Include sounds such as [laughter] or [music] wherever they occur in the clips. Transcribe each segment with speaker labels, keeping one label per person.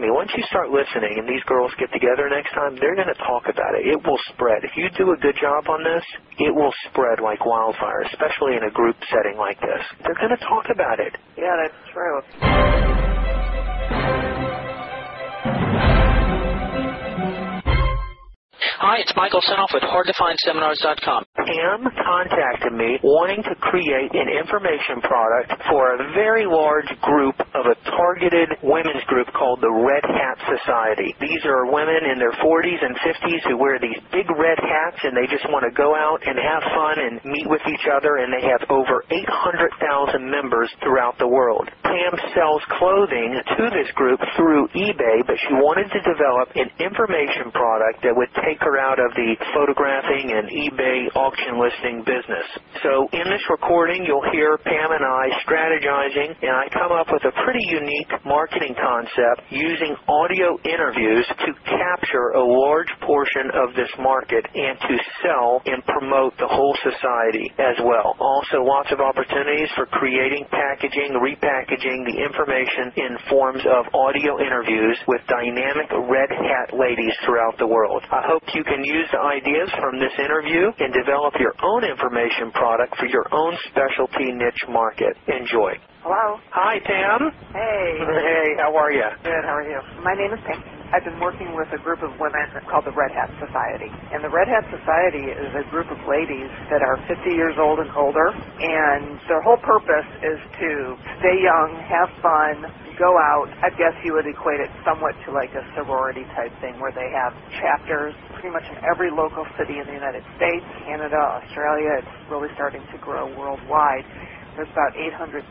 Speaker 1: Me, once you start listening and these girls get together next time, they're going to talk about it. It will spread. If you do a good job on this, it will spread like wildfire, especially in a group setting like this. They're going to talk about it.
Speaker 2: Yeah, that's true.
Speaker 1: Hi, it's Michael Senoff with HardToFindSeminars.com. Pam contacted me wanting to create an information product for a very large group of a targeted women's group called the Red Hat Society. These are women in their 40s and 50s who wear these big red hats and they just want to go out and have fun and meet with each other and they have over 800,000 members throughout the world. Pam sells clothing to this group through eBay, but she wanted to develop an information product that would take her out of the photographing and eBay auction listing business. So in this recording, you'll hear Pam and I strategizing, and I come up with a pretty unique marketing concept using audio interviews to capture a large portion of this market and to sell and promote the whole society as well. Also, lots of opportunities for creating, packaging, repackaging the information in forms of audio interviews with dynamic red hat ladies throughout the world. I hope you can use the ideas from this interview and develop your own information product for your own specialty niche market. Enjoy.
Speaker 2: Hello.
Speaker 1: Hi, Pam.
Speaker 2: Hey.
Speaker 1: Hey, how are you?
Speaker 2: Good. How are you? My name is Pam. I've been working with a group of women called the Red Hat Society. And the Red Hat Society is a group of ladies that are 50 years old and older. And their whole purpose is to stay young, have fun, go out. I guess you would equate it somewhat to like a sorority type thing where they have chapters pretty much in every local city in the United States, Canada, Australia. It's really starting to grow worldwide. There's about 800,000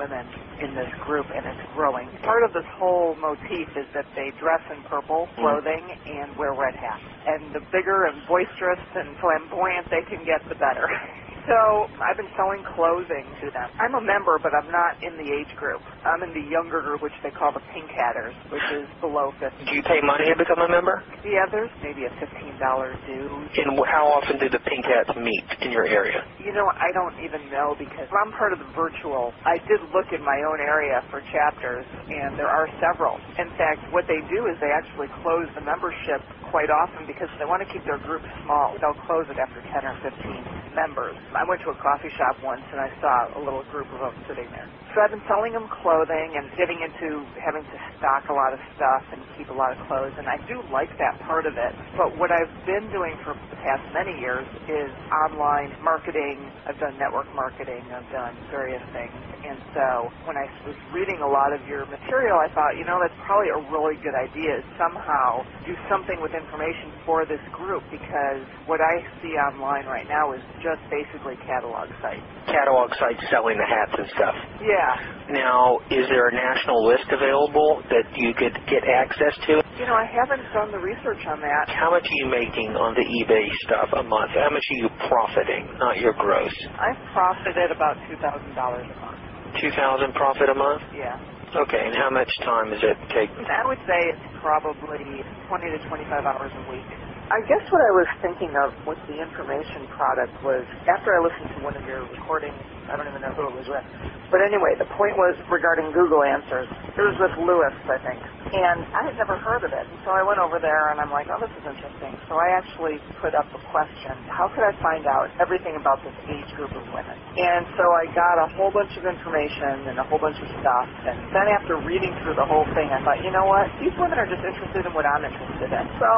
Speaker 2: women in this group, and it's growing. Part of this whole motif is that they dress in purple mm. clothing and wear red hats. And the bigger and boisterous and flamboyant they can get, the better. [laughs] So I've been selling clothing to them. I'm a member, but I'm not in the age group. I'm in the younger group, which they call the Pink Hatters, which is below 50.
Speaker 1: Do you pay money to become a member?
Speaker 2: Yeah, there's maybe a $15 due.
Speaker 1: And how often do the Pink Hats meet in your area?
Speaker 2: You know, I don't even know because I'm part of the virtual. I did look in my own area for chapters, and there are several. In fact, what they do is they actually close the membership quite often because they want to keep their group small. They'll close it after 10 or 15 members. I went to a coffee shop once and I saw a little group of them sitting there. So I've been selling them clothing and getting into having to stock a lot of stuff and keep a lot of clothes, and I do like that part of it. But what I've been doing for the past many years is online marketing. I've done network marketing. I've done various things. And so when I was reading a lot of your material, I thought, you know, that's probably a really good idea is somehow do something with information for this group because what I see online right now is just basically catalog sites.
Speaker 1: Catalog sites selling the hats and stuff.
Speaker 2: Yeah.
Speaker 1: Now, is there a national list available that you could get access to?
Speaker 2: You know, I haven't done the research on that.
Speaker 1: How much are you making on the eBay stuff a month? How much are you profiting, not your gross?
Speaker 2: I've profited about $2,000 a month.
Speaker 1: 2000 profit a month?
Speaker 2: Yeah.
Speaker 1: Okay, and how much time does it take?
Speaker 2: I would say it's probably 20 to 25 hours a week. I guess what I was thinking of with the information product was after I listened to one of your recordings, I don't even know who it was with. But anyway, the point was regarding Google Answers. It was with Lewis, I think. And I had never heard of it. So I went over there and I'm like, oh, this is interesting. So I actually put up a question. How could I find out everything about this age group of women? And so I got a whole bunch of information and a whole bunch of stuff. And then after reading through the whole thing, I thought, you know what? These women are just interested in what I'm interested in. So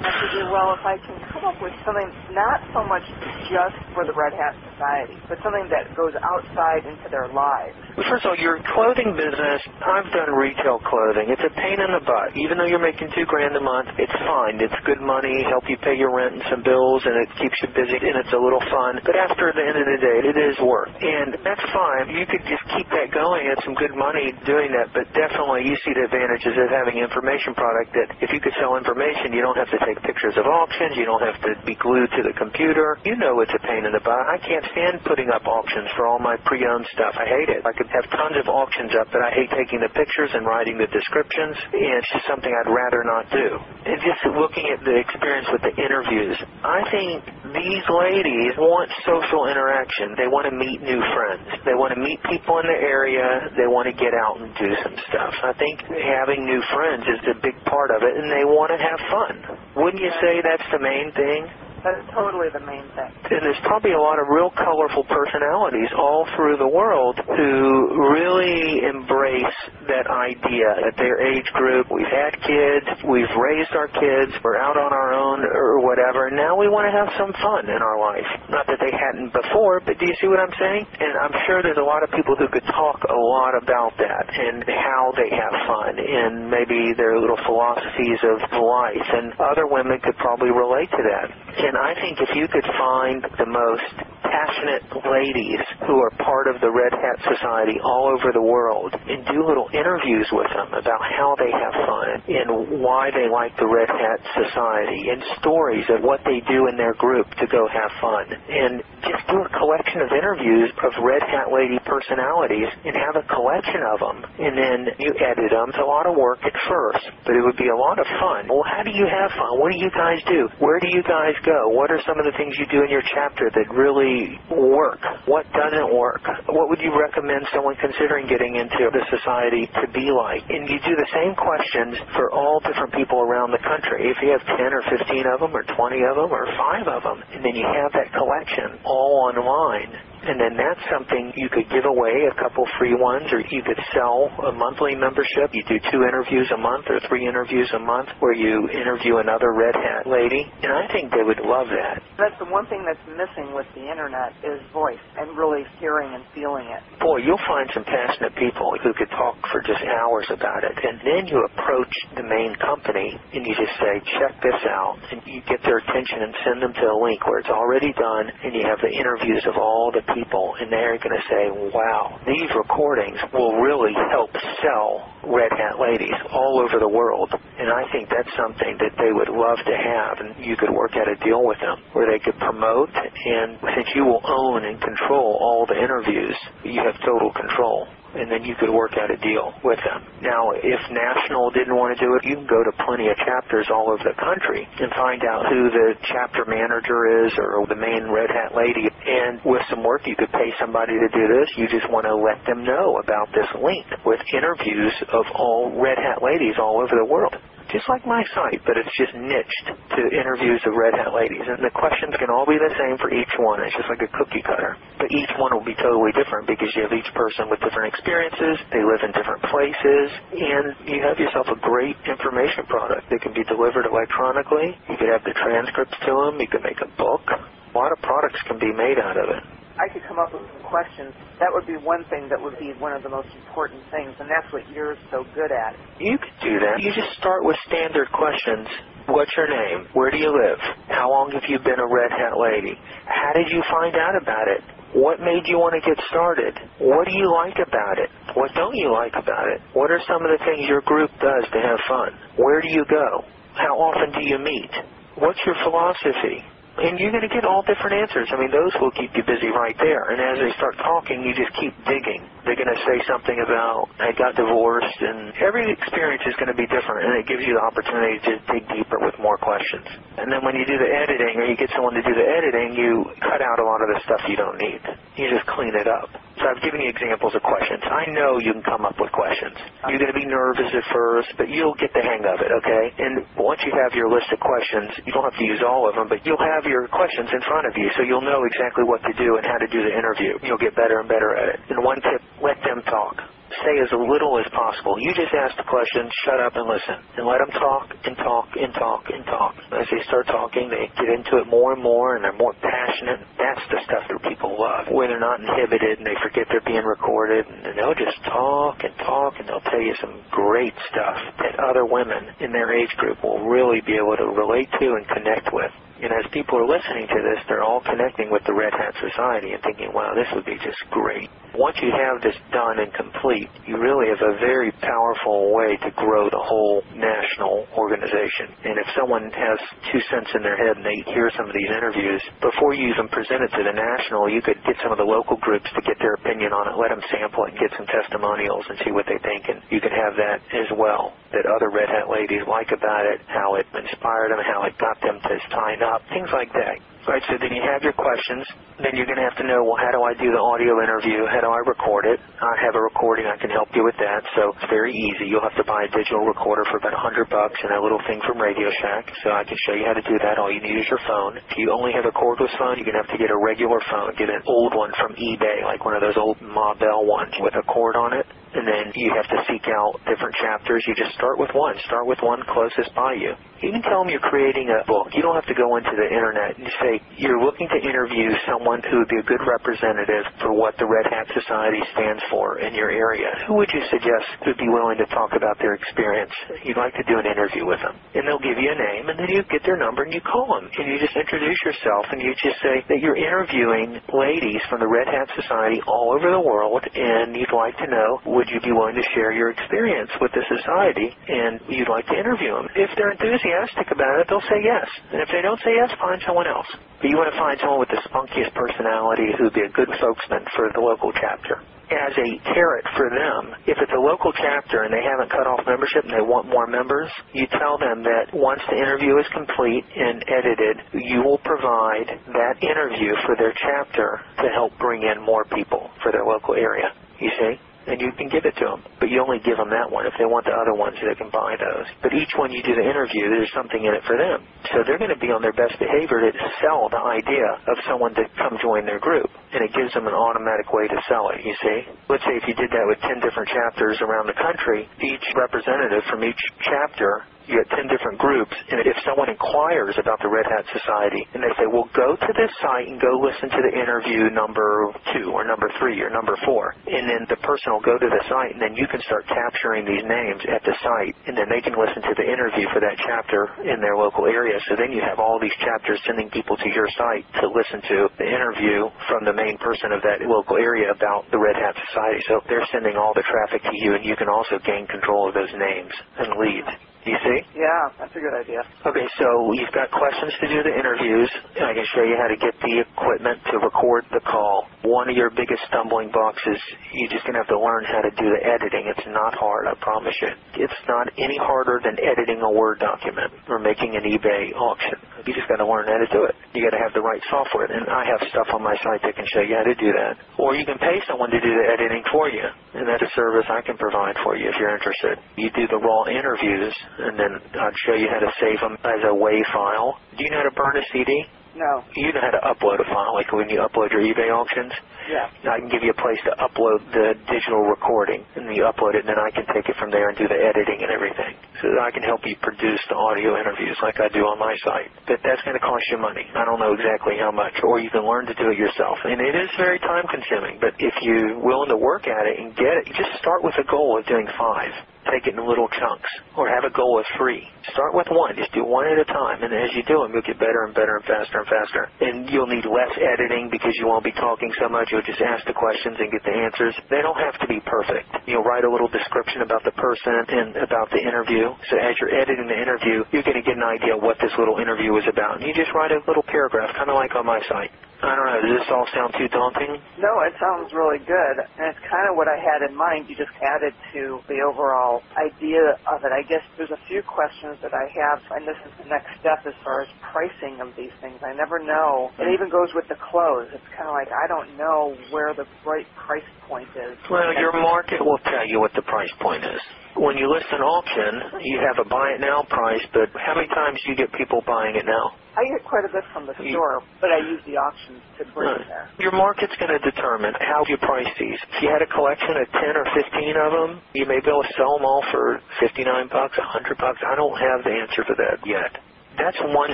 Speaker 2: I figure, well, if I can come up with something not so much just for the Red Hat Society, but something that goes outside into their lives.
Speaker 1: First of all, your clothing business, I've done retail clothing. It's a pain in the butt. Even though you're making two grand a month, it's fine. It's good money, help you pay your rent and some bills, and it keeps you busy, and it's a little fun. But after the end of the day, it is work. And that's fine. You could just keep that going and some good money doing that, but definitely you see the advantages of having information product that if you could sell information, you don't have to take pictures of auctions, you don't have to be glued to the computer. You know it's a pain in the butt. I can't stand putting up auctions for all my pre-owned stuff. I hate it. I could have tons of auctions up, but I hate taking the pictures and writing the descriptions, it's just something I'd rather not do. And just looking at the experience with the interviews, I think these ladies want social interaction. They want to meet new friends. They want to meet people in the area. They want to get out and do some stuff. I think having new friends is a big part of it, and they want to have fun. Wouldn't you say that's the main thing?
Speaker 2: That's totally the main thing.
Speaker 1: And there's probably a lot of real colorful personalities all through the world who really embrace that idea at their age group. We've had kids, we've raised our kids, we're out on our own or whatever, and now we want to have some fun in our life. Not that they hadn't before, but do you see what I'm saying? And I'm sure there's a lot of people who could talk a lot about that and how they have fun and maybe their little philosophies of life. And other women could probably relate to that. And I think if you could find the most passionate ladies who are part of the Red Hat Society all over the world and do little interviews with them about how they have fun and why they like the Red Hat Society and stories of what they do in their group to go have fun. And just do a collection of interviews of Red Hat lady personalities and have a collection of them. And then you edit them. It's a lot of work at first, but it would be a lot of fun. Well, how do you have fun? What do you guys do? Where do you guys go? What are some of the things you do in your chapter that really work? What doesn't work? What would you recommend someone considering getting into the society to be like? And you do the same questions for all different people around the country. If you have 10 or 15 of them or 20 of them or 5 of them, and then you have that collection all online and then that's something you could give away a couple free ones, or you could sell a monthly membership. You do two interviews a month or three interviews a month where you interview another Red Hat lady. And I think they would love that.
Speaker 2: That's the one thing that's missing with the internet is voice and really hearing and feeling it.
Speaker 1: Boy, you'll find some passionate people who could talk for just hours about it. And then you approach the main company and you just say, check this out. And you get their attention and send them to a link where it's already done and you have the interviews of all the people, and they're going to say, wow, these recordings will really help sell Red Hat ladies all over the world. And I think that's something that they would love to have, and you could work out a deal with them where they could promote, and since you will own and control all the interviews, you have total control and then you could work out a deal with them. Now, if National didn't want to do it, you can go to plenty of chapters all over the country and find out who the chapter manager is or the main Red Hat lady. And with some work, you could pay somebody to do this. You just want to let them know about this link with interviews of all Red Hat ladies all over the world just like my site, but it's just niched to interviews of Red Hat ladies. And the questions can all be the same for each one. It's just like a cookie cutter. But each one will be totally different because you have each person with different experiences, they live in different places, and you have yourself a great information product that can be delivered electronically. You could have the transcripts to them, you could make a book. A lot of products can be made out of it.
Speaker 2: I could come up with some questions. That would be one thing that would be one of the most important things, and that's what you're so good at.
Speaker 1: You could do that. You just start with standard questions. What's your name? Where do you live? How long have you been a Red Hat lady? How did you find out about it? What made you want to get started? What do you like about it? What don't you like about it? What are some of the things your group does to have fun? Where do you go? How often do you meet? What's your philosophy? And you're going to get all different answers. I mean, those will keep you busy right there. And as they start talking, you just keep digging. They're going to say something about, I got divorced, and every experience is going to be different, and it gives you the opportunity to dig deeper with more questions. And then when you do the editing, or you get someone to do the editing, you cut out a lot of the stuff you don't need. You just clean it up. So I've given you examples of questions. I know you can come up with questions. You're going to be nervous at first, but you'll get the hang of it, okay? And once you have your list of questions, you don't have to use all of them, but you'll have your questions in front of you, so you'll know exactly what to do and how to do the interview. You'll get better and better at it. And one tip, let them talk. Say as little as possible. You just ask the question, shut up and listen, and let them talk and talk and talk and talk. As they start talking, they get into it more and more, and they're more passionate. That's the stuff that people love, where they're not inhibited and they forget they're being recorded, and they'll just talk and talk, and they'll tell you some great stuff that other women in their age group will really be able to relate to and connect with. And as people are listening to this, they're all connecting with the Red Hat Society and thinking, wow, this would be just great. Once you have this done and complete, you really have a very powerful way to grow the whole national organization. And if someone has two cents in their head and they hear some of these interviews, before you even present it to the national, you could get some of the local groups to get their opinion on it, let them sample it and get some testimonials and see what they think. And you can have that as well, that other Red Hat ladies like about it, how it inspired them, how it got them to sign up up, things like that. Right, so then you have your questions. Then you're going to have to know, well, how do I do the audio interview? How do I record it? I have a recording. I can help you with that. So it's very easy. You'll have to buy a digital recorder for about a hundred bucks and a little thing from Radio Shack. So I can show you how to do that. All you need is your phone. If you only have a cordless phone, you're going to have to get a regular phone. Get an old one from eBay, like one of those old Ma Bell ones with a cord on it and then you have to seek out different chapters. You just start with one. Start with one closest by you. You can tell them you're creating a book. You don't have to go into the internet and say you're looking to interview someone who would be a good representative for what the Red Hat Society stands for in your area. Who would you suggest would be willing to talk about their experience? You'd like to do an interview with them. And they'll give you a name, and then you get their number and you call them. And you just introduce yourself, and you just say that you're interviewing ladies from the Red Hat Society all over the world, and you'd like to know would you be willing to share your experience with the society and you'd like to interview them? If they're enthusiastic about it, they'll say yes. And if they don't say yes, find someone else. But you want to find someone with the spunkiest personality who'd be a good spokesman for the local chapter as a carrot for them. If it's a local chapter and they haven't cut off membership and they want more members, you tell them that once the interview is complete and edited, you will provide that interview for their chapter to help bring in more people for their local area. You see? And you can give it to them. But you only give them that one. If they want the other ones, they can buy those. But each one you do the interview, there's something in it for them. So they're going to be on their best behavior to sell the idea of someone to come join their group. And it gives them an automatic way to sell it, you see. Let's say if you did that with 10 different chapters around the country, each representative from each chapter you get 10 different groups, and if someone inquires about the Red Hat Society, and they say, well, go to this site and go listen to the interview number two or number three or number four, and then the person will go to the site, and then you can start capturing these names at the site, and then they can listen to the interview for that chapter in their local area. So then you have all these chapters sending people to your site to listen to the interview from the main person of that local area about the Red Hat Society. So they're sending all the traffic to you, and you can also gain control of those names and leads. You see?
Speaker 2: Yeah, that's a good idea.
Speaker 1: Okay, so you've got questions to do the interviews. and I can show you how to get the equipment to record the call. One of your biggest stumbling blocks is you're just going to have to learn how to do the editing. It's not hard, I promise you. It's not any harder than editing a Word document or making an eBay auction. You just got to learn how to do it. You got to have the right software, and I have stuff on my site that can show you how to do that. Or you can pay someone to do the editing for you, and that's a service I can provide for you if you're interested. You do the raw interviews and then I'd show you how to save them as a WAV file. Do you know how to burn a CD?
Speaker 2: No.
Speaker 1: You know how to upload a file, like when you upload your eBay auctions?
Speaker 2: Yeah.
Speaker 1: I can give you a place to upload the digital recording, and you upload it, and then I can take it from there and do the editing and everything. So that I can help you produce the audio interviews like I do on my site. But that's going to cost you money. I don't know exactly how much, or you can learn to do it yourself. And it is very time consuming, but if you're willing to work at it and get it, just start with a goal of doing five take it in little chunks or have a goal of three. Start with one. Just do one at a time. And as you do them, you'll get better and better and faster and faster. And you'll need less editing because you won't be talking so much. You'll just ask the questions and get the answers. They don't have to be perfect. You'll write a little description about the person and about the interview. So as you're editing the interview, you're going to get an idea of what this little interview is about. And you just write a little paragraph, kind of like on my site. I don't know. Does this all sound too daunting?
Speaker 2: No, it sounds really good. And it's kind of what I had in mind. You just added to the overall idea of it. I guess there's a few questions that I have, and this is the next step as far as pricing of these things. I never know. It even goes with the clothes. It's kind of like I don't know where the right price point is.
Speaker 1: Well, your market will tell you what the price point is when you list an auction, you have a buy it now price, but how many times do you get people buying it now?
Speaker 2: I get quite a bit from the hmm. store, but I use the auctions to bring
Speaker 1: Right.
Speaker 2: it there.
Speaker 1: Your market's going to determine how you price these. If you had a collection of 10 or 15 of them, you may be able to sell them all for 59 bucks, 100 bucks. I don't have the answer for that yet. That's one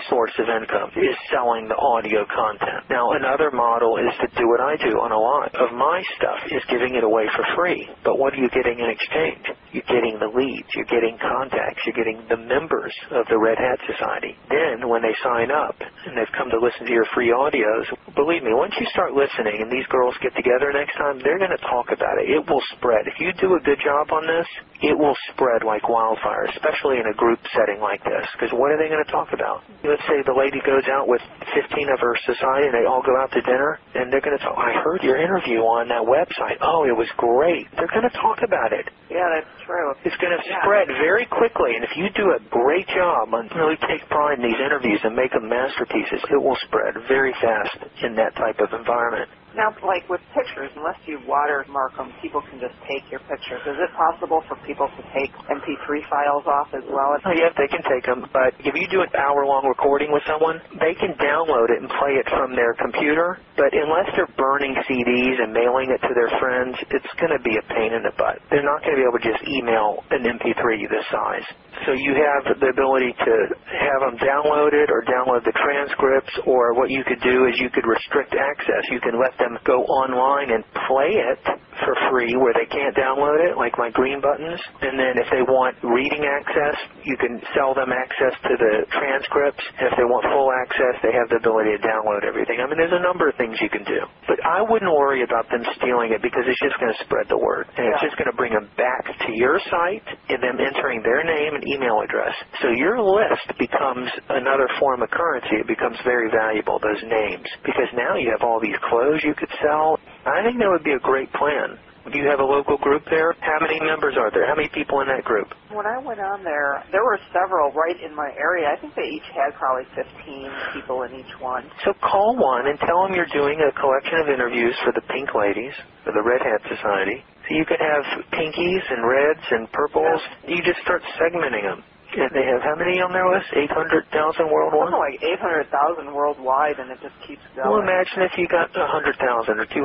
Speaker 1: source of income, is selling the audio content. Now, another model is to do what I do on a lot of my stuff, is giving it away for free. But what are you getting in exchange? You're getting the leads, you're getting contacts, you're getting the members of the Red Hat Society. Then, when they sign up and they've come to listen to your free audios, believe me, once you start listening and these girls get together next time, they're going to talk about it. It will spread. If you do a good job on this, it will spread like wildfire, especially in a group setting like this. Because what are they going to talk about? Let's say the lady goes out with 15 of her society and they all go out to dinner and they're going to talk, I heard your interview on that website. Oh, it was great. They're going to talk about it.
Speaker 2: Yeah, that's true.
Speaker 1: It's going to
Speaker 2: Yeah.
Speaker 1: spread very quickly, and if you do a great job and really take pride in these interviews and make them masterpieces, it will spread very fast in that type of environment.
Speaker 2: Now, like with pictures, unless you watermark them, people can just take your pictures. Is it possible for people to take MP3 files off as well?
Speaker 1: Oh, yes, they can take them, but if you do an hour-long recording with someone, they can download it and play it from their computer, but unless they're burning CDs and mailing it to their friends, it's going to be a pain in the butt. They're not going to be able to just email an MP3 this size. So you have the ability to have them downloaded or download the transcripts, or what you could do is you could restrict access. You can let them go online and play it for free where they can't download it, like my green buttons. And then if they want reading access, you can sell them access to the transcripts. And if they want full access, they have the ability to download everything. I mean, there's a number of things you can do. But I wouldn't worry about them stealing it because it's just going to spread the word. And it's just going to bring them back to your site and them entering their name and email address. So your list becomes another form of currency. It becomes very valuable, those names. Because now you have all these clothes you could sell. I think that would be a great plan. Do you have a local group there? How many members are there? How many people in that group?
Speaker 2: When I went on there, there were several right in my area. I think they each had probably 15 people in each one.
Speaker 1: So call one and tell them you're doing a collection of interviews for the Pink Ladies, for the Red Hat Society. So you could have pinkies and reds and purples. You just start segmenting them. And they have how many on their list? 800,000 worldwide?
Speaker 2: Something like 800,000 worldwide, and it just keeps going.
Speaker 1: Well, imagine if you got 100,000 or 200,000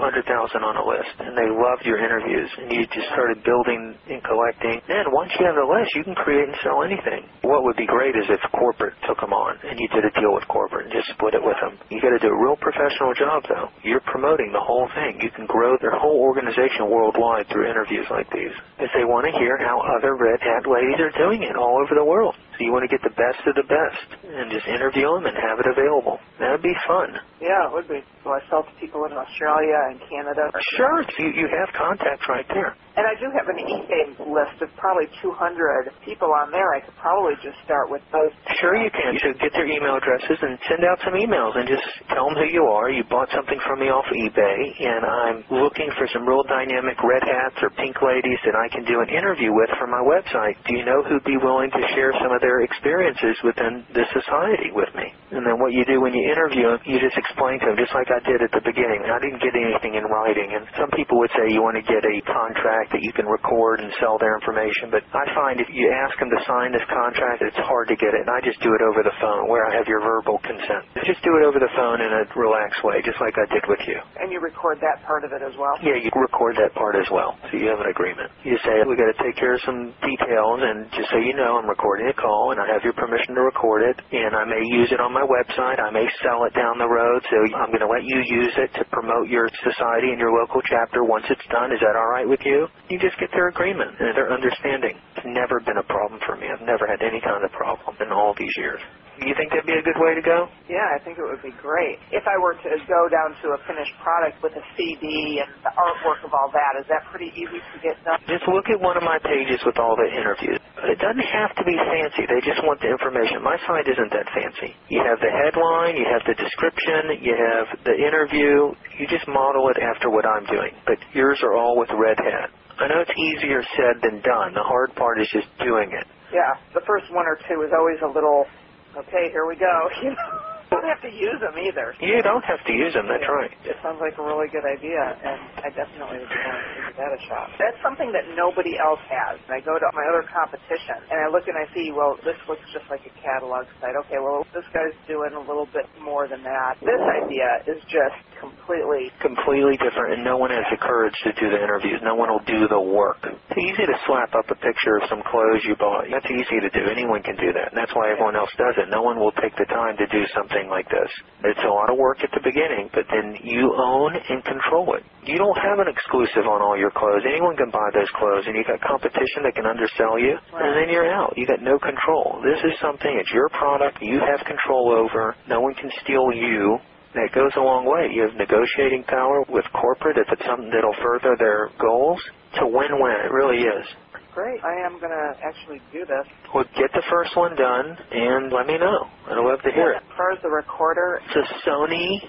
Speaker 1: on a list and they loved your interviews and you just started building and collecting. And once you have the list, you can create and sell anything. What would be great is if corporate took them on and you did a deal with corporate and just split it with them. You got to do a real professional job, though. You're promoting the whole thing. You can grow their whole organization worldwide through interviews like these. If they want to hear how other Red Hat ladies are doing it all over the world. العروق So you want to get the best of the best and just interview them and have it available. That would be fun.
Speaker 2: Yeah, it would be. So I sell to people in Australia and Canada.
Speaker 1: Sure, you, you have contacts right there.
Speaker 2: And I do have an eBay list of probably 200 people on there. I could probably just start with those.
Speaker 1: Sure you can. You should get their email addresses and send out some emails and just tell them who you are. You bought something from me off eBay and I'm looking for some real dynamic red hats or pink ladies that I can do an interview with for my website. Do you know who'd be willing to share some of their experiences within the society with me? And then what you do when you interview them, you just explain to them, just like I did at the beginning. I didn't get anything in writing. And some people would say you want to get a contract that you can record and sell their information. But I find if you ask them to sign this contract, it's hard to get it. And I just do it over the phone where I have your verbal consent. Just do it over the phone in a relaxed way, just like I did with you.
Speaker 2: And you record that part of it as well.
Speaker 1: Yeah, you record that part as well, so you have an agreement. You say we got to take care of some details, and just so you know, I'm recording a call, and I have your permission to record it, and I may use it on my website. I may sell it down the road, so I'm going to let you use it to promote your society and your local chapter. Once it's done, is that all right with you? You just get their agreement and their understanding. It's never been a problem for me. I've never had any kind of problem in all these years. You think that'd be a good way to go?
Speaker 2: Yeah, I think it would be great. If I were to go down to a finished product with a CD and the artwork of all that, is that pretty easy to get done?
Speaker 1: Just look at one of my pages with all the interviews. But it doesn't have to be fancy. They just want the information. My site isn't that fancy. You have the headline, you have the description, you have the interview. You just model it after what I'm doing. But yours are all with Red Hat. I know it's easier said than done. The hard part is just doing it.
Speaker 2: Yeah, the first one or two is always a little, okay, here we go. [laughs] You know? don't have to use them either.
Speaker 1: You don't have to use them. That's right.
Speaker 2: It sounds like a really good idea, and I definitely would willing to give that a shot. That's something that nobody else has. And I go to my other competition, and I look and I see, well, this looks just like a catalog site. Okay, well, this guy's doing a little bit more than that. This idea is just completely
Speaker 1: Completely different, and no one has the courage to do the interviews. No one will do the work. It's easy to slap up a picture of some clothes you bought. That's easy to do. Anyone can do that, and that's why everyone else does it. No one will take the time to do something like this. It's a lot of work at the beginning, but then you own and control it. You don't have an exclusive on all your clothes. Anyone can buy those clothes, and you got competition that can undersell you, and then you're out. You got no control. This is something. It's your product. You have control over. No one can steal you. That goes a long way. You have negotiating power with corporate if it's something that'll further their goals. It's a win-win. It really is.
Speaker 2: great. I am going to actually do this.
Speaker 1: Well, get the first one done and let me know. I'd love to hear it.
Speaker 2: As far as the recorder,
Speaker 1: It's a Sony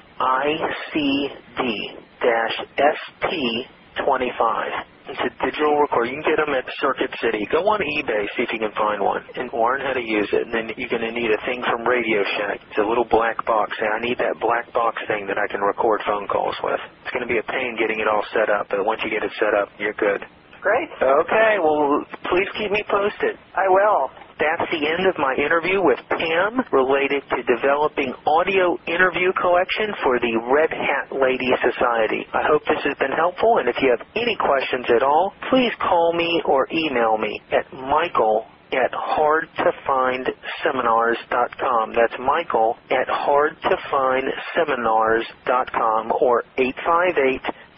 Speaker 1: ICD-SP25. It's a digital recorder. You can get them at Circuit City. Go on eBay, see if you can find one, and learn how to use it. And then you're going to need a thing from Radio Shack. It's a little black box. Say, I need that black box thing that I can record phone calls with. It's going to be a pain getting it all set up, but once you get it set up, you're good.
Speaker 2: Great.
Speaker 1: Okay, well, please keep me posted.
Speaker 2: I will.
Speaker 1: That's the end of my interview with Pam related to developing audio interview collection for the Red Hat Lady Society. I hope this has been helpful, and if you have any questions at all, please call me or email me at michael at hardtofindseminars.com. That's Michael at hardtofindseminars.com or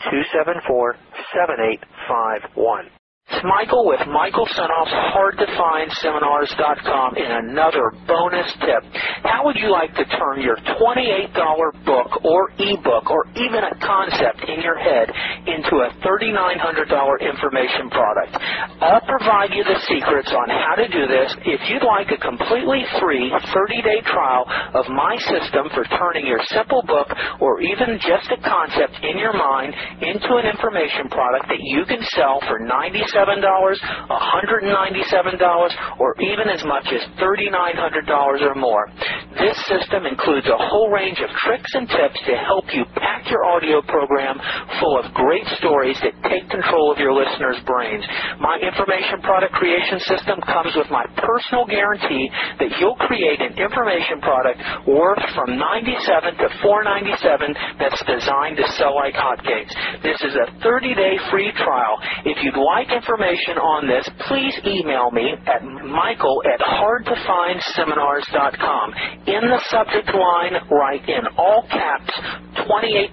Speaker 1: 858-274-7851. It's Michael with Michael Senoff's HardToFindSeminars.com and another bonus tip. How would you like to turn your $28 book or ebook or even a concept in your head into a $3,900 information product? I'll provide you the secrets on how to do this. If you'd like a completely free 30-day trial of my system for turning your simple book or even just a concept in your mind into an information product that you can sell for 97 $197, $197, or even as much as $3,900 or more. This system includes a whole range of tricks and tips to help you pack your audio program full of great stories that take control of your listeners' brains. My information product creation system comes with my personal guarantee that you'll create an information product worth from 97 to 497 that's designed to sell like hotcakes. This is a 30-day free trial. If you'd like information on this, please email me at michael at hardtofindseminars.com. In the subject line, write in all caps $28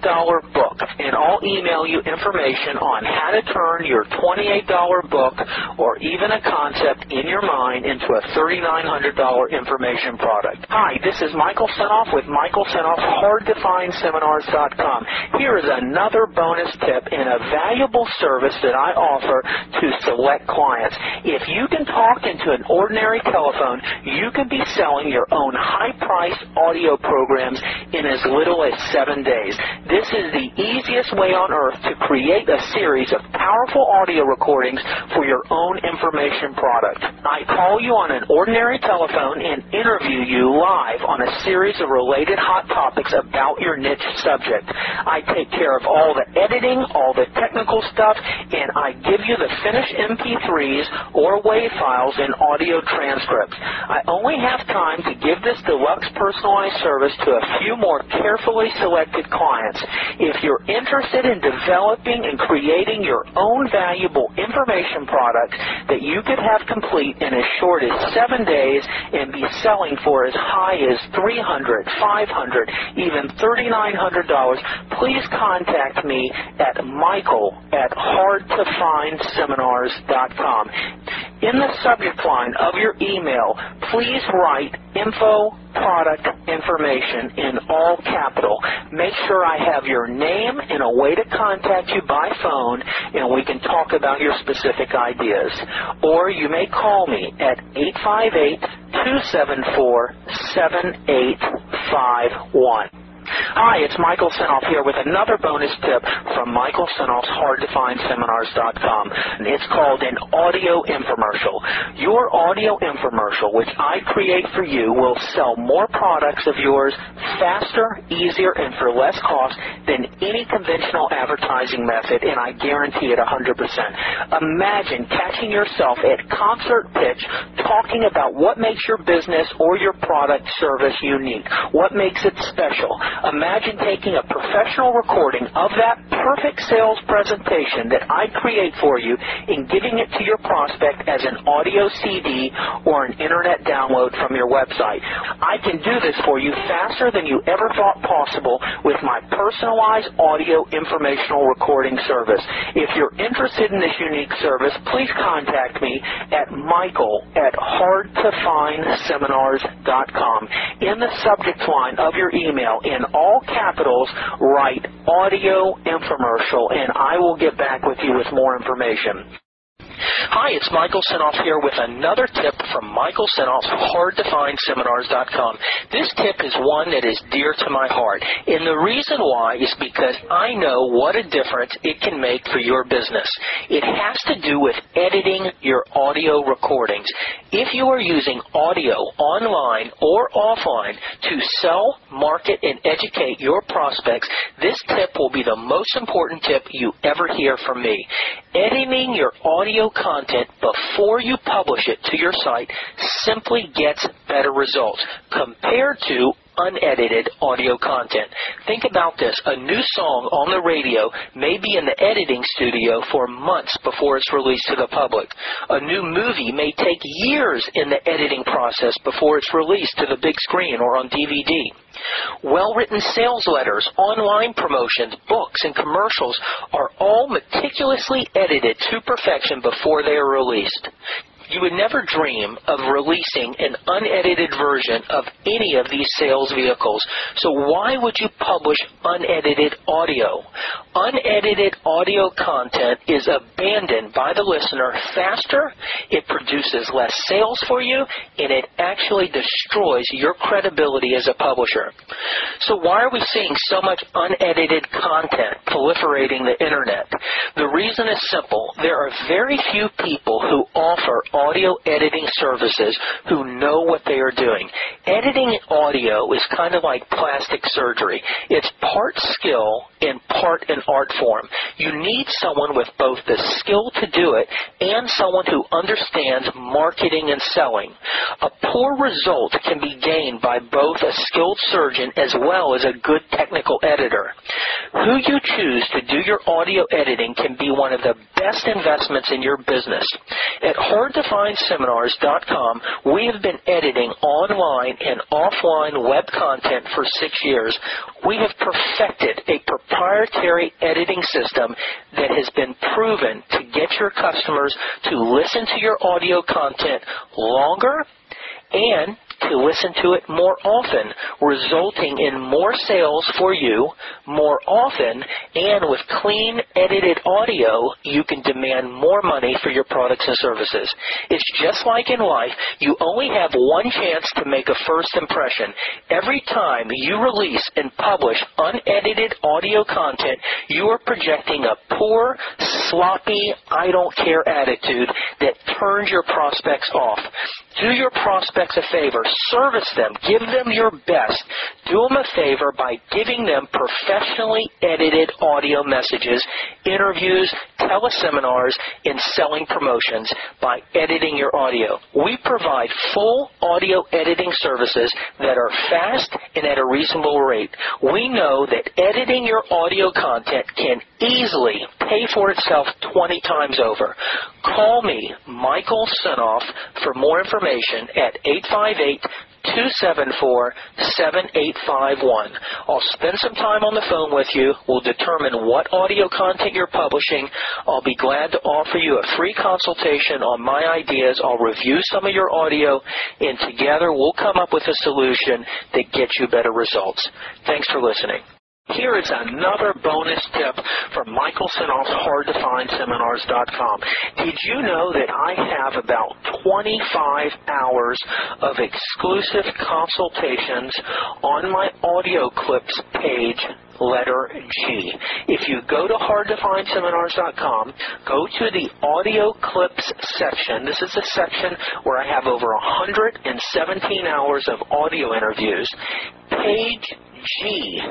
Speaker 1: book, and I'll email you information on how to turn your $28 book or even a concept in your mind into a $3,900 information product. Hi, this is Michael Senoff with Michael Senoff, hardtofindseminars.com. Here is another bonus tip and a valuable service that I offer to select clients. If you can talk into an ordinary telephone, you can be selling your own high-priced audio programs in as little as seven days. This is the easiest way on earth to create a series of powerful audio recordings for your own information product. I call you on an ordinary telephone and interview you live on a series of related hot topics about your niche subject. I take care of all the editing, all the technical stuff, and I give you the finished MP3s or WAV files in audio transcripts. I only have time to give this deluxe personalized service to a few more carefully selected clients. If you're interested in developing and creating your own valuable information product that you could have complete in as short as seven days and be selling for as high as $300, $500, even $3,900, please contact me at michael at hardtofindseminars.com. In the subject line of your email, please write info product information in all capital. Make sure I have your name and a way to contact you by phone and we can talk about your specific ideas. Or you may call me at 858 274 7851. Hi, it's Michael Senoff here with another bonus tip from Michael Senoff's HardToFindSeminars.com, and it's called an audio infomercial. Your audio infomercial, which I create for you, will sell more products of yours faster, easier, and for less cost than any conventional advertising method, and I guarantee it 100%. Imagine catching yourself at concert pitch talking about what makes your business or your product service unique, what makes it special. Imagine taking a professional recording of that perfect sales presentation that I create for you and giving it to your prospect as an audio CD or an internet download from your website. I can do this for you faster than you ever thought possible with my personalized audio informational recording service. If you're interested in this unique service, please contact me at michael at hardtofindseminars.com. In the subject line of your email, in all capitals, write audio infomercial, and I will get back with you with more information. Hi, it's Michael Senoff here with another tip from Michael Senoff's HardToFindSeminars.com. This tip is one that is dear to my heart, and the reason why is because I know what a difference it can make for your business. It has to do with editing your audio recordings. If you are using audio online or offline to sell, market, and educate your prospects, this tip will be the most important tip you ever hear from me. Editing your audio content before you publish it to your site simply gets better results compared to unedited audio content. Think about this. A new song on the radio may be in the editing studio for months before it's released to the public. A new movie may take years in the editing process before it's released to the big screen or on DVD. Well written sales letters, online promotions, books, and commercials are all meticulously edited to perfection before they are released you would never dream of releasing an unedited version of any of these sales vehicles. So why would you publish unedited audio? Unedited audio content is abandoned by the listener faster, it produces less sales for you, and it actually destroys your credibility as a publisher. So why are we seeing so much unedited content proliferating the internet? The reason is simple. There are very few people who offer audio editing services who know what they are doing. Editing audio is kind of like plastic surgery. It's part skill and part an art form. You need someone with both the skill to do it and someone who understands marketing and selling. A poor result can be gained by both a skilled surgeon as well as a good technical editor. Who you choose to do your audio editing can be one of the best investments in your business. At hardtofindseminars.com, we have been editing online and offline web content for six years. We have perfected a proprietary editing system that has been proven to get your customers to listen to your audio content longer and to listen to it more often, resulting in more sales for you more often, and with clean, edited audio, you can demand more money for your products and services. It's just like in life, you only have one chance to make a first impression. Every time you release and publish unedited audio content, you are projecting a poor, sloppy, I don't care attitude that turns your prospects off. Do your prospects a favor service them, give them your best. Do them a favor by giving them professionally edited audio messages, interviews, teleseminars, and selling promotions by editing your audio. We provide full audio editing services that are fast and at a reasonable rate. We know that editing your audio content can easily pay for itself 20 times over. Call me, Michael Senoff, for more information at 858 274 7851. I'll spend some time on the phone with you. We'll determine what audio content you're publishing. I'll be glad to offer you a free consultation on my ideas. I'll review some of your audio, and together we'll come up with a solution that gets you better results. Thanks for listening. Here is another bonus tip from Michael Senoff's HardToFindSeminars.com. Did you know that I have about 25 hours of exclusive consultations on my audio clips page letter G. If you go to hardtofindseminars.com, go to the audio clips section. This is a section where I have over 117 hours of audio interviews. Page G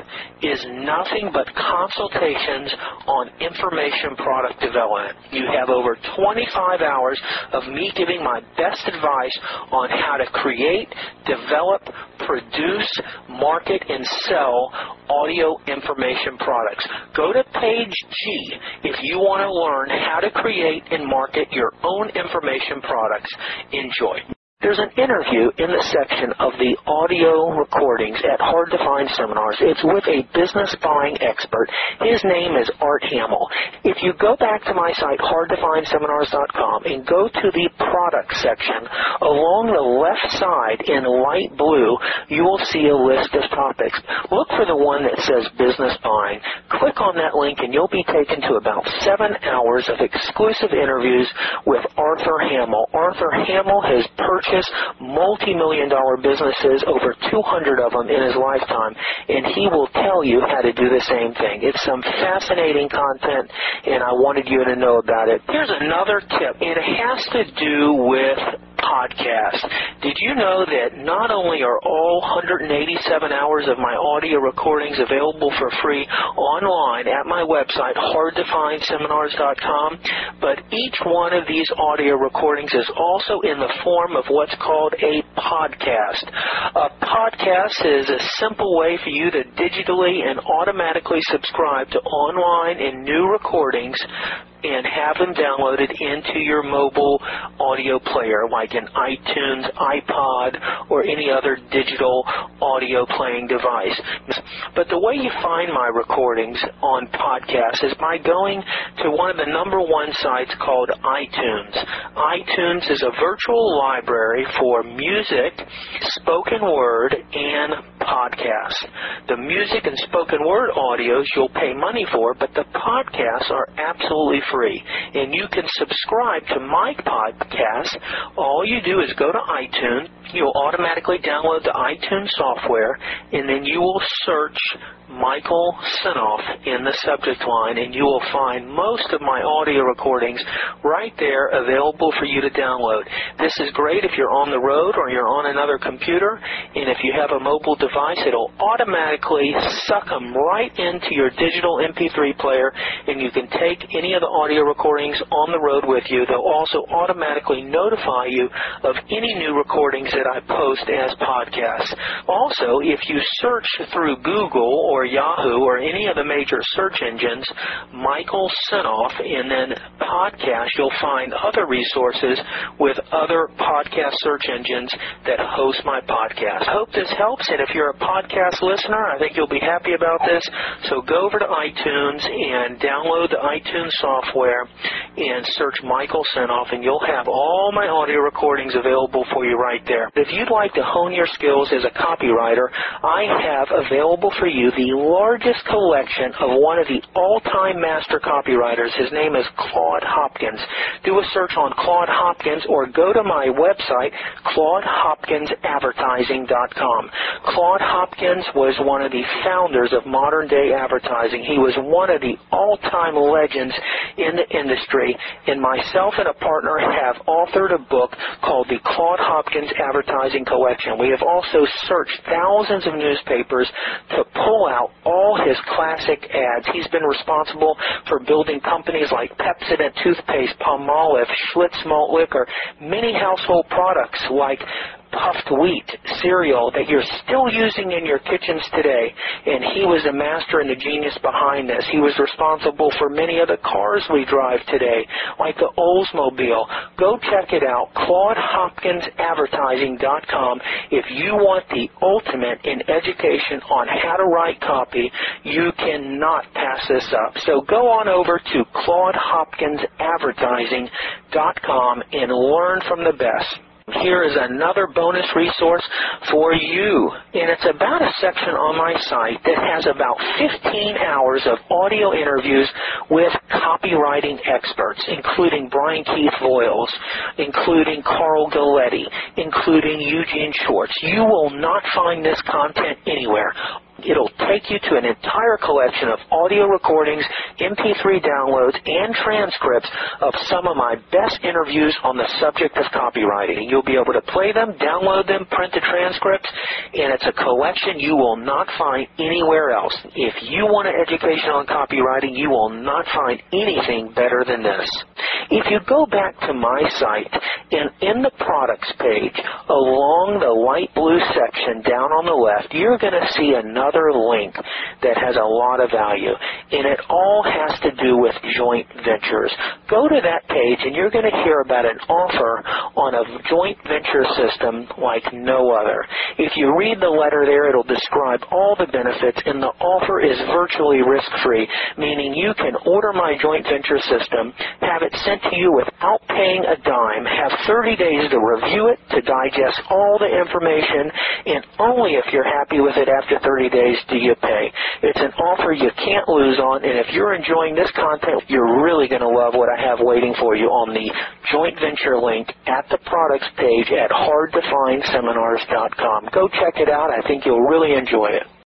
Speaker 1: is nothing but consultations on information product development. You have over 25 hours of me giving my best advice on how to create, develop, produce, market, and sell audio information products. Go to page G if you want to learn how to create and market your own information products. Enjoy. There's an interview in the section of the audio recordings at Hard to Find Seminars. It's with a business buying expert. His name is Art Hamill. If you go back to my site, hardtofindseminars.com, and go to the product section, along the left side in light blue, you will see a list of topics. Look for the one that says business buying. Click on that link and you'll be taken to about seven hours of exclusive interviews with Arthur Hamill. Arthur Hamill has purchased multi-million dollar businesses, over 200 of them in his lifetime, and he will tell you how to do the same thing. It's some fascinating content, and I wanted you to know about it. Here's another tip. It has to do with podcast. Did you know that not only are all 187 hours of my audio recordings available for free online at my website, hardtofindseminars.com, but each one of these audio recordings is also in the form of what's called a podcast. A podcast is a simple way for you to digitally and automatically subscribe to online and new recordings and have them downloaded into your mobile audio player like an iTunes, iPod, or any other digital audio playing device. But the way you find my recordings on podcasts is by going to one of the number one sites called iTunes. iTunes is a virtual library for music, spoken word, and podcasts. The music and spoken word audios you'll pay money for, but the podcasts are absolutely free. And you can subscribe to my podcast. All you do is go to iTunes. You'll automatically download the iTunes software, and then you will search Michael Senoff in the subject line, and you will find most of my audio recordings right there available for you to download. This is great if you're on the road or you're on another computer, and if you have a mobile device, it'll automatically suck them right into your digital MP3 player, and you can take any of the audio recordings on the road with you. They'll also automatically notify you of any new recordings that I post as podcasts. Also, if you search through Google or Yahoo or any of the major search engines, Michael Senoff, and then podcast, you'll find other resources with other podcast search engines that host my podcast. Hope this helps, and if you're a podcast listener, I think you'll be happy about this. So go over to iTunes and download the iTunes software and search Michael Senoff, and you'll have all my audio recordings available for you right there. If you'd like to hone your skills as a copywriter, I have available for you the largest collection of one of the all-time master copywriters. His name is Claude Hopkins. Do a search on Claude Hopkins or go to my website, claudehopkinsadvertising.com. Claude Hopkins was one of the founders of modern day advertising. He was one of the all-time legends in the industry, and myself and a partner have authored a book called the Claude Hopkins Advertising Advertising collection. We have also searched thousands of newspapers to pull out all his classic ads. He's been responsible for building companies like Pepsodent toothpaste, Palmolive, Schlitz malt liquor, many household products like puffed wheat cereal that you're still using in your kitchens today. And he was a master and the genius behind this. He was responsible for many of the cars we drive today, like the Oldsmobile. Go check it out, ClaudeHopkinsAdvertising.com. If you want the ultimate in education on how to write copy, you cannot pass this up. So go on over to ClaudeHopkinsAdvertising.com and learn from the best. Here is another bonus resource for you. And it's about a section on my site that has about 15 hours of audio interviews with copywriting experts, including Brian Keith Voiles, including Carl Galletti, including Eugene Schwartz. You will not find this content anywhere. It'll take you to an entire collection of audio recordings, MP3 downloads, and transcripts of some of my best interviews on the subject of copywriting. And you'll be able to play them, download them, print the transcripts, and it's a collection you will not find anywhere else. If you want an education on copywriting, you will not find anything better than this. If you go back to my site and in the products page, along the light blue section down on the left, you're going to see another another link that has a lot of value, and it all has to do with joint ventures. Go to that page, and you're going to hear about an offer on a joint venture system like no other. If you read the letter there, it'll describe all the benefits, and the offer is virtually risk-free, meaning you can order my joint venture system, have it sent to you without paying a dime, have 30 days to review it, to digest all the information, and only if you're happy with it after 30 days days do you pay? It's an offer you can't lose on, and if you're enjoying this content, you're really going to love what I have waiting for you on the joint venture link at the products page at hardtofindseminars.com. Go check it out. I think you'll really enjoy it.